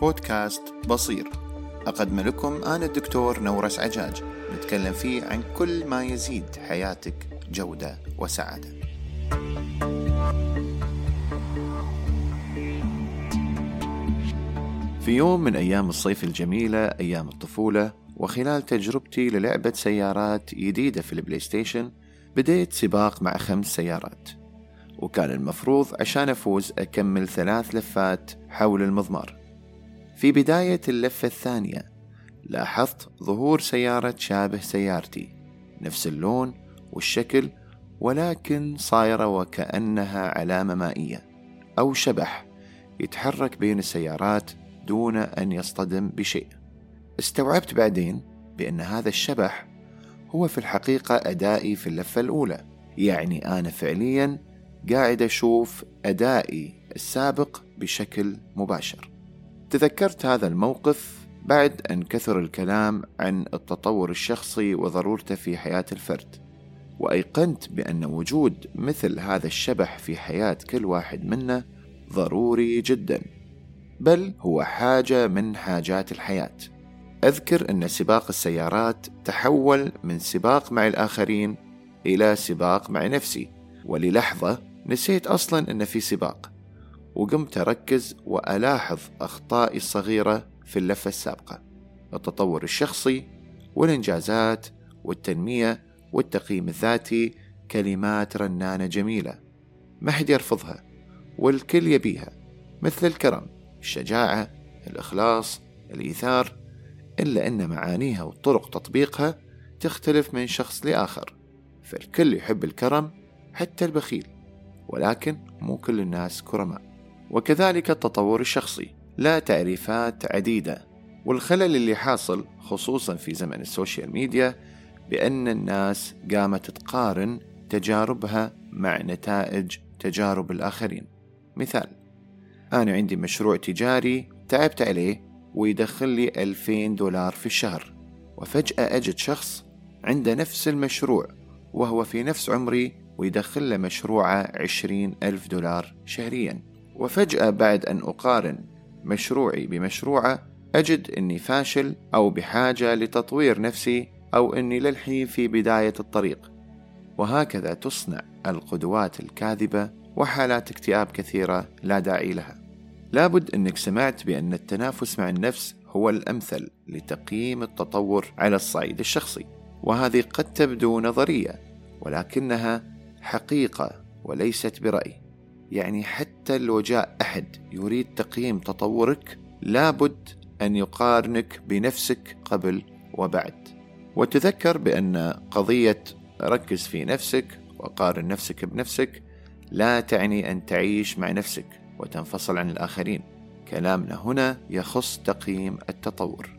بودكاست بصير. أقدم لكم أنا الدكتور نورس عجاج نتكلم فيه عن كل ما يزيد حياتك جودة وسعادة. في يوم من أيام الصيف الجميلة أيام الطفولة وخلال تجربتي للعبة سيارات جديدة في ال PlayStation بديت سباق مع خمس سيارات. وكان المفروض عشان أفوز أكمل ثلاث لفات حول المضمار. في بداية اللفة الثانية لاحظت ظهور سيارة شابه سيارتي نفس اللون والشكل ولكن صايرة وكأنها علامة مائية أو شبح يتحرك بين السيارات دون أن يصطدم بشيء. استوعبت بعدين بأن هذا الشبح هو في الحقيقة أدائي في اللفة الأولى. يعني أنا فعليا قاعد أشوف أدائي السابق بشكل مباشر. تذكرت هذا الموقف بعد أن كثر الكلام عن التطور الشخصي وضرورته في حياة الفرد وأيقنت بأن وجود مثل هذا الشبح في حياة كل واحد منا ضروري جدا بل هو حاجة من حاجات الحياة. أذكر أن سباق السيارات تحول من سباق مع الآخرين إلى سباق مع نفسي وللحظة نسيت أصلا أن في سباق. وقمت أركز وألاحظ أخطائي الصغيرة في اللفة السابقة التطور الشخصي والإنجازات والتنمية والتقييم الذاتي كلمات رنانة جميلة ما حد يرفضها والكل يبيها مثل الكرم الشجاعة الإخلاص الإيثار إلا أن معانيها وطرق تطبيقها تختلف من شخص لآخر فالكل يحب الكرم حتى البخيل ولكن مو كل الناس كرماء. وكذلك التطور الشخصي. له تعريفات عديدة. والخلل اللي حاصل خصوصا في زمن ال social media بأن الناس قامت تقارن تجاربها مع نتائج تجارب الآخرين. مثال أنا عندي مشروع تجاري تعبت عليه ويدخل لي 2000 دولار في الشهر وفجأة أجد شخص عنده نفس المشروع وهو في نفس عمري ويدخل له مشروعه 20 ألف دولار شهريا. وفجأة بعد أن أقارن مشروعي بمشروعة أجد أني فاشل أو بحاجة لتطوير نفسي أو أني للحين في بداية الطريق. وهكذا تصنع القدوات الكاذبة وحالات اكتئاب كثيرة لا داعي لها. لابد أنك سمعت بأن التنافس مع النفس هو الأمثل لتقييم التطور على الصعيد الشخصي. وهذه قد تبدو نظرية ولكنها حقيقة وليست برأي. يعني حتى لو جاء أحد يريد تقييم تطورك لابد أن يقارنك بنفسك قبل وبعد. وتذكر بأن قضية ركز في نفسك وقارن نفسك بنفسك لا تعني أن تعيش مع نفسك وتنفصل عن الآخرين. كلامنا هنا يخص تقييم التطور.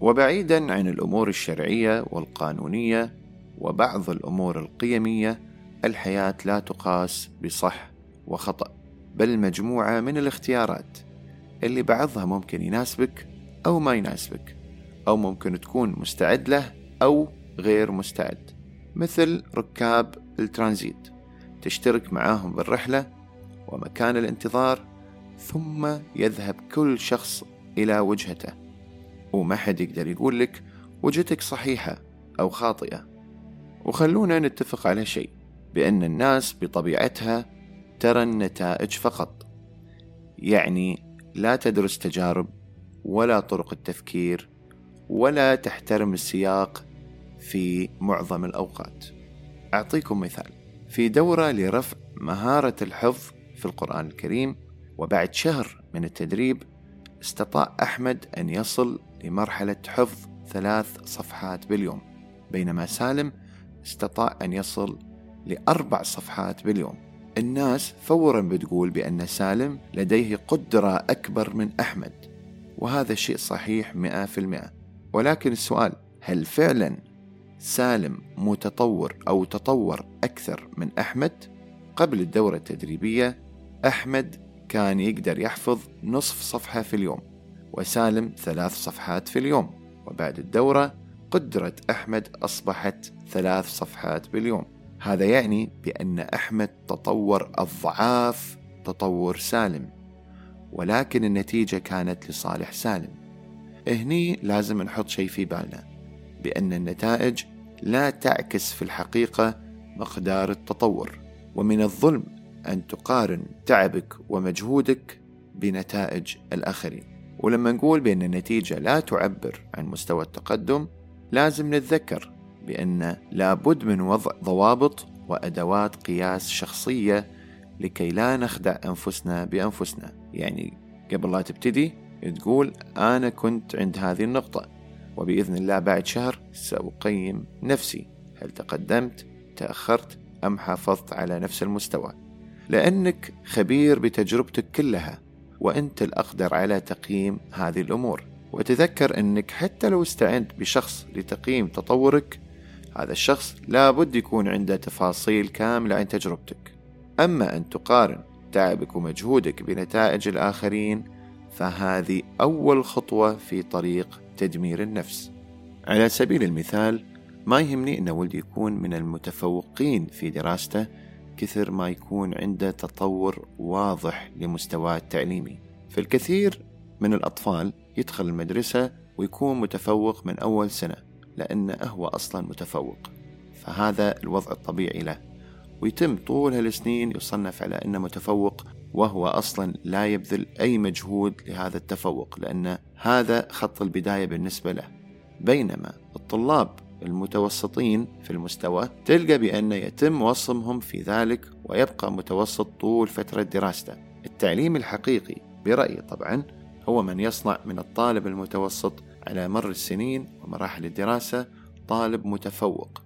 وبعيدا عن الأمور الشرعية والقانونية وبعض الأمور القيمية الحياة لا تقاس بصح وخطأ. بل مجموعة من الاختيارات اللي بعضها ممكن يناسبك أو ما يناسبك أو ممكن تكون مستعد له أو غير مستعد. مثل ركاب الترانزيت تشترك معاهم بالرحلة ومكان الانتظار ثم يذهب كل شخص إلى وجهته. وما حد يقدر يقول لك وجهتك صحيحة أو خاطئة. وخلونا نتفق على شيء بأن الناس بطبيعتها ترى النتائج فقط. يعني لا تدرس تجارب ولا طرق التفكير ولا تحترم السياق في معظم الأوقات. أعطيكم مثال. في دورة لرفع مهارة الحفظ في القرآن الكريم وبعد شهر من التدريب استطاع أحمد أن يصل لمرحلة حفظ ثلاث صفحات باليوم بينما سالم استطاع أن يصل لأربع صفحات باليوم. الناس فورا بتقول بأن سالم لديه قدرة أكبر من أحمد وهذا شيء صحيح مئة في المئة. ولكن السؤال هل فعلا سالم متطور أو تطور أكثر من أحمد؟ قبل الدورة التدريبية أحمد كان يقدر يحفظ نصف صفحة في اليوم وسالم ثلاث صفحات في اليوم. وبعد الدورة قدرة أحمد أصبحت ثلاث صفحات باليوم. هذا يعني بأن أحمد تطور أضعاف تطور سالم ولكن النتيجة كانت لصالح سالم. هني لازم نحط شيء في بالنا بأن النتائج لا تعكس في الحقيقة مقدار التطور ومن الظلم أن تقارن تعبك ومجهودك بنتائج الآخرين. ولما نقول بأن النتيجة لا تعبر عن مستوى التقدم لازم نتذكر بأن لابد من وضع ضوابط وأدوات قياس شخصية لكي لا نخدع أنفسنا بأنفسنا. يعني قبل لا تبتدي تقول أنا كنت عند هذه النقطة وبإذن الله بعد شهر سأقيم نفسي. هل تقدمت تأخرت أم حافظت على نفس المستوى؟ لأنك خبير بتجربتك كلها وأنت الأقدر على تقييم هذه الأمور. وتذكر أنك حتى لو استعنت بشخص لتقييم تطورك هذا الشخص لابد يكون عنده تفاصيل كاملة عن تجربتك. أما أن تقارن تعبك ومجهودك بنتائج الآخرين فهذه أول خطوة في طريق تدمير النفس. على سبيل المثال ما يهمني أن ولدي يكون من المتفوقين في دراسته كثر ما يكون عنده تطور واضح لمستواه التعليمي. فالكثير من الأطفال يدخل المدرسة ويكون متفوق من أول سنة. لأنه هو أصلا متفوق فهذا الوضع الطبيعي له. ويتم طول هالسنين يصنف على أنه متفوق وهو أصلا لا يبذل أي مجهود لهذا التفوق لأن هذا خط البداية بالنسبة له. بينما الطلاب المتوسطين في المستوى تلقى بأن يتم وصمهم في ذلك ويبقى متوسط طول فترة دراسته. التعليم الحقيقي برأيي طبعا هو من يصنع من الطالب المتوسط على مر السنين ومراحل الدراسة طالب متفوق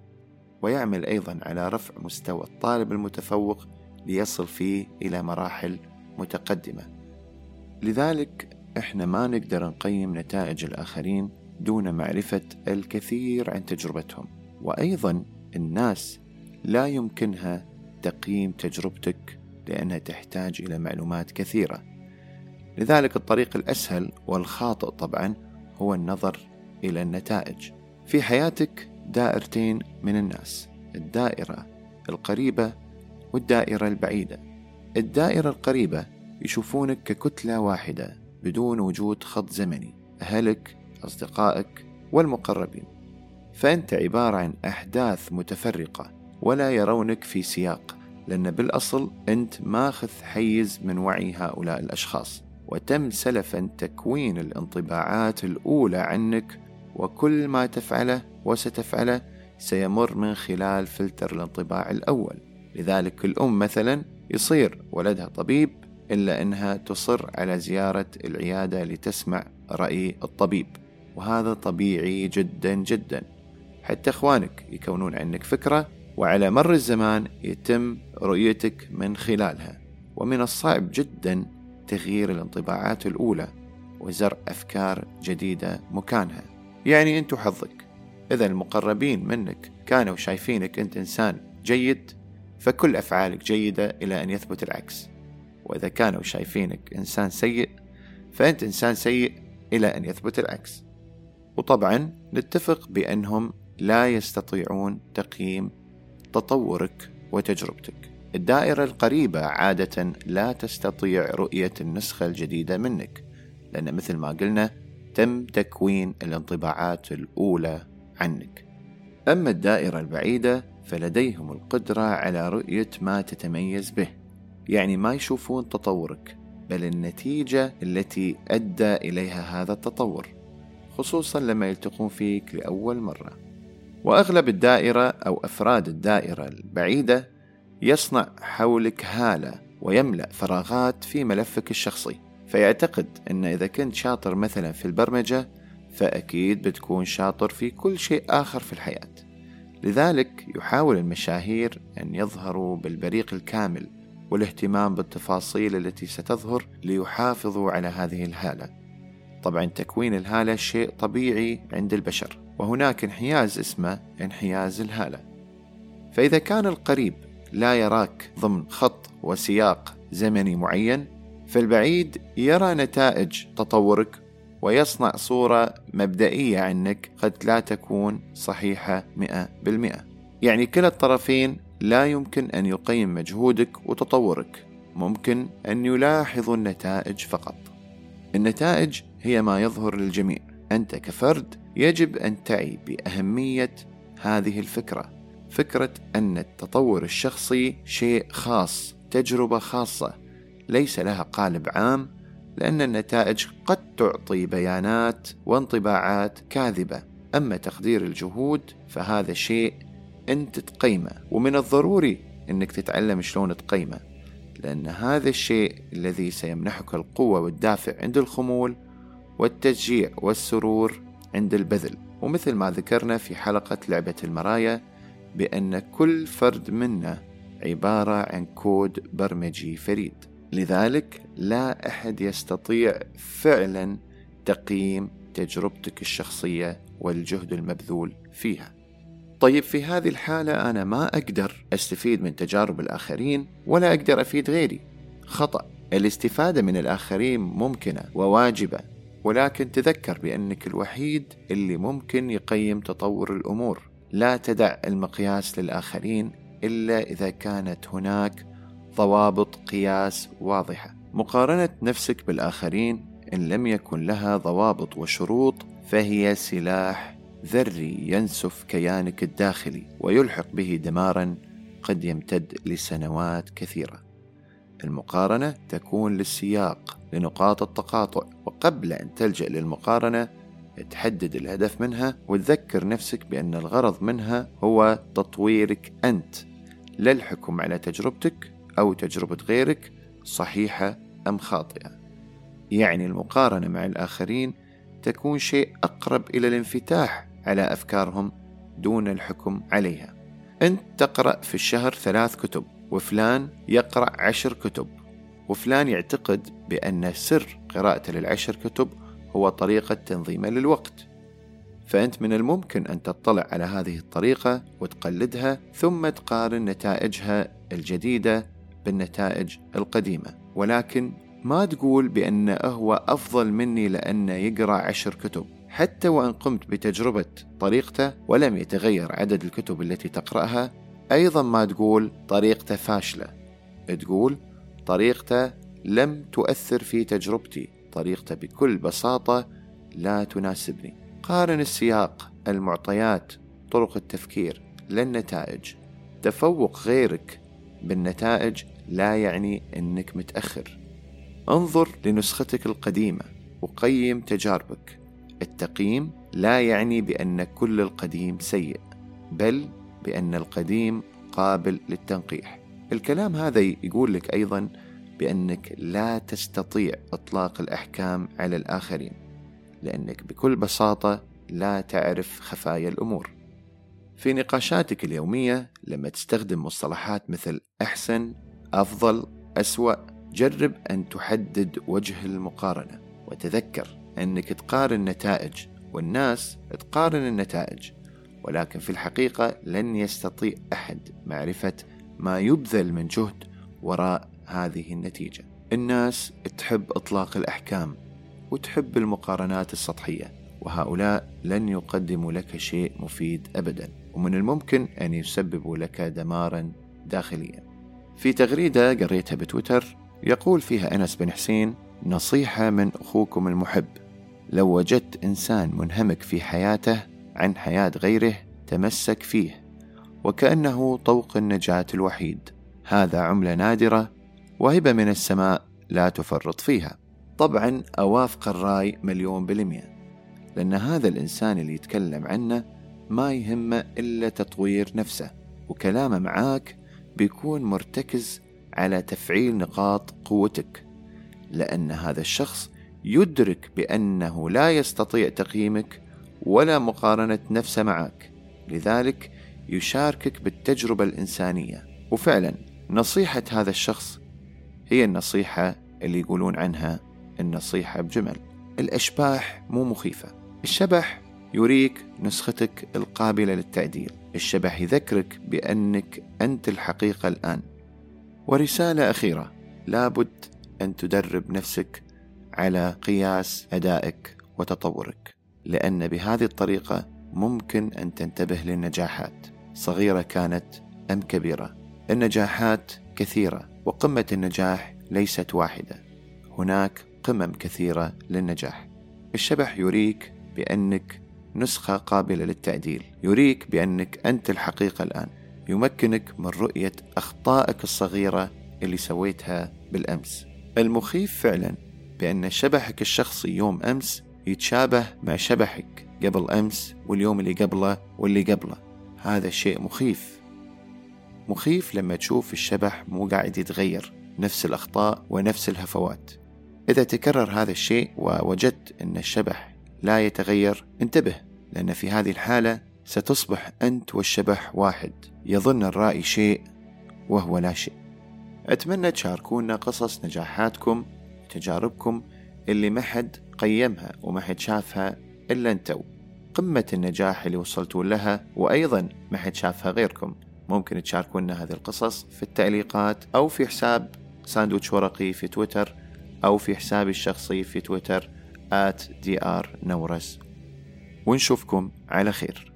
ويعمل أيضا على رفع مستوى الطالب المتفوق ليصل فيه إلى مراحل متقدمة. لذلك إحنا ما نقدر نقيم نتائج الآخرين دون معرفة الكثير عن تجربتهم وأيضا الناس لا يمكنها تقييم تجربتك لأنها تحتاج إلى معلومات كثيرة. لذلك الطريق الأسهل والخاطئ طبعا هو النظر إلى النتائج. في حياتك دائرتين من الناس الدائرة القريبة والدائرة البعيدة. الدائرة القريبة يشوفونك ككتلة واحدة بدون وجود خط زمني أهلك أصدقائك والمقربين. فأنت عبارة عن أحداث متفرقة ولا يرونك في سياق لأن بالأصل أنت ماخذ حيز من وعي هؤلاء الأشخاص. وتم سلفا تكوين الانطباعات الأولى عنك وكل ما تفعله وستفعله سيمر من خلال فلتر الانطباع الأول. لذلك الأم مثلا يصير ولدها طبيب إلا أنها تصر على زيارة العيادة لتسمع رأي الطبيب. وهذا طبيعي جدا جدا. حتى إخوانك يكونون عنك فكرة وعلى مر الزمان يتم رؤيتك من خلالها. ومن الصعب جدا تغيير الانطباعات الأولى وزرع أفكار جديدة مكانها. يعني أنت وحظك إذا المقربين منك كانوا شايفينك أنت إنسان جيد فكل أفعالك جيدة إلى أن يثبت العكس. وإذا كانوا شايفينك إنسان سيء فأنت إنسان سيء إلى أن يثبت العكس. وطبعا نتفق بأنهم لا يستطيعون تقييم تطورك وتجربتك. الدائرة القريبة عادة لا تستطيع رؤية النسخة الجديدة منك لأن مثل ما قلنا تم تكوين الانطباعات الأولى عنك. أما الدائرة البعيدة فلديهم القدرة على رؤية ما تتميز به يعني ما يشوفون تطورك بل النتيجة التي أدى إليها هذا التطور خصوصا لما يلتقون فيك لأول مرة. وأغلب الدائرة أو أفراد الدائرة البعيدة يصنع حولك هالة ويملأ فراغات في ملفك الشخصي. فيعتقد أن إذا كنت شاطر مثلا في البرمجة فأكيد بتكون شاطر في كل شيء آخر في الحياة. لذلك يحاول المشاهير أن يظهروا بالبريق الكامل والاهتمام بالتفاصيل التي ستظهر ليحافظوا على هذه الهالة. طبعا تكوين الهالة شيء طبيعي عند البشر وهناك انحياز اسمه انحياز الهالة. فإذا كان القريب لا يراك ضمن خط وسياق زمني معين. فالبعيد يرى نتائج تطورك ويصنع صورة مبدئية عنك قد لا تكون صحيحة مئة بالمئة. يعني كلا الطرفين لا يمكن أن يقيم مجهودك وتطورك. ممكن أن يلاحظوا النتائج فقط. النتائج هي ما يظهر للجميع. أنت كفرد يجب أن تعي بأهمية هذه الفكرة. فكرة أن التطور الشخصي شيء خاص تجربة خاصة ليس لها قالب عام لأن النتائج قد تعطي بيانات وانطباعات كاذبة. أما تقدير الجهود فهذا شيء أنت تقيمه ومن الضروري أنك تتعلم شلون تقيمه لأن هذا الشيء الذي سيمنحك القوة والدافع عند الخمول والتشجيع والسرور عند البذل. ومثل ما ذكرنا في حلقة لعبة المرايا بأن كل فرد منا عبارة عن كود برمجي فريد. لذلك لا أحد يستطيع فعلا تقييم تجربتك الشخصية والجهد المبذول فيها. طيب في هذه الحالة أنا ما أقدر أستفيد من تجارب الآخرين ولا أقدر أفيد غيري. خطأ. الاستفادة من الآخرين ممكنة وواجبة ولكن تذكر بأنك الوحيد اللي ممكن يقيم تطور الأمور. لا تدع المقياس للآخرين إلا إذا كانت هناك ضوابط قياس واضحة. مقارنة نفسك بالآخرين إن لم يكن لها ضوابط وشروط فهي سلاح ذري ينسف كيانك الداخلي ويلحق به دمارا قد يمتد لسنوات كثيرة. المقارنة تكون للسياق لنقاط التقاطع وقبل أن تلجأ للمقارنة تحدد الهدف منها وتذكر نفسك بأن الغرض منها هو تطويرك أنت. لا الحكم على تجربتك أو تجربة غيرك صحيحة أم خاطئة. يعني المقارنة مع الآخرين تكون شيء أقرب إلى الانفتاح على أفكارهم دون الحكم عليها. أنت تقرأ في الشهر ثلاث كتب وفلان يقرأ عشر كتب وفلان يعتقد بأن سر قراءته للعشر كتب هو طريقة تنظيمه للوقت. فأنت من الممكن أن تطلع على هذه الطريقة وتقلدها ثم تقارن نتائجها الجديدة بالنتائج القديمة. ولكن ما تقول بأنه هو أفضل مني لأنه يقرأ عشر كتب. حتى وإن قمت بتجربة طريقته ولم يتغير عدد الكتب التي تقرأها أيضا ما تقول طريقته فاشلة. تقول طريقته لم تؤثر في تجربتي. طريقته بكل بساطة لا تناسبني. قارن السياق المعطيات طرق التفكير للنتائج. تفوق غيرك بالنتائج لا يعني إنك متأخر. انظر لنسختك القديمة وقيم تجاربك. التقييم لا يعني بأن كل القديم سيء بل بأن القديم قابل للتنقيح. الكلام هذا يقول لك أيضا بأنك لا تستطيع إطلاق الأحكام على الآخرين لأنك بكل بساطة لا تعرف خفايا الأمور. في نقاشاتك اليومية لما تستخدم مصطلحات مثل أحسن أفضل أسوأ جرب أن تحدد وجه المقارنة وتذكر أنك تقارن نتائج والناس تقارن النتائج ولكن في الحقيقة لن يستطيع أحد معرفة ما يبذل من جهد وراء هذه النتيجة. الناس تحب إطلاق الأحكام وتحب المقارنات السطحية وهؤلاء لن يقدموا لك شيء مفيد أبدا ومن الممكن أن يسببوا لك دمارا داخليا. في تغريدة قريتها بتويتر يقول فيها أنس بن حسين نصيحة من أخوكم المحب لو وجدت إنسان منهمك في حياته عن حياة غيره تمسك فيه وكأنه طوق النجاة الوحيد. هذا عملة نادرة وهبة من السماء لا تفرط فيها. طبعا أوافق الراي مليون بالمئة. لأن هذا الإنسان اللي يتكلم عنه ما يهمه إلا تطوير نفسه وكلامه معاك بيكون مرتكز على تفعيل نقاط قوتك. لأن هذا الشخص يدرك بأنه لا يستطيع تقييمك ولا مقارنة نفسه معك. لذلك يشاركك بالتجربة الإنسانية. وفعلا نصيحة هذا الشخص هي النصيحة اللي يقولون عنها النصيحة بجمل. الأشباح مو مخيفة. الشبح يريك نسختك القابلة للتعديل. الشبح يذكرك بأنك أنت الحقيقة الآن. ورسالة أخيرة. لابد أن تدرب نفسك على قياس أدائك وتطورك لأن بهذه الطريقة ممكن أن تنتبه للنجاحات. صغيرة كانت أم كبيرة. النجاحات كثيرة. وقمة النجاح ليست واحدة. هناك قمم كثيرة للنجاح. الشبح يريك بأنك نسخة قابلة للتعديل. يريك بأنك أنت الحقيقة الآن. يمكنك من رؤية أخطائك الصغيرة اللي سويتها بالأمس. المخيف فعلا بأن شبحك الشخصي يوم أمس يتشابه مع شبحك قبل أمس واليوم اللي قبله واللي قبله. هذا شيء مخيف. مخيف لما تشوف الشبح مو قاعد يتغير نفس الأخطاء ونفس الهفوات. إذا تكرر هذا الشيء ووجدت أن الشبح لا يتغير انتبه لأن في هذه الحالة ستصبح أنت والشبح واحد. يظن الرائي شيء وهو لا شيء. أتمنى تشاركونا قصص نجاحاتكم وتجاربكم اللي ما حد قيمها وما حد شافها إلا أنتو. قمة النجاح اللي وصلتوا لها وأيضا ما حد شافها غيركم. ممكن تشاركونا هذه القصص في التعليقات أو في حساب ساندويتش ورقي في تويتر أو في حسابي الشخصي في تويتر at ونشوفكم على خير.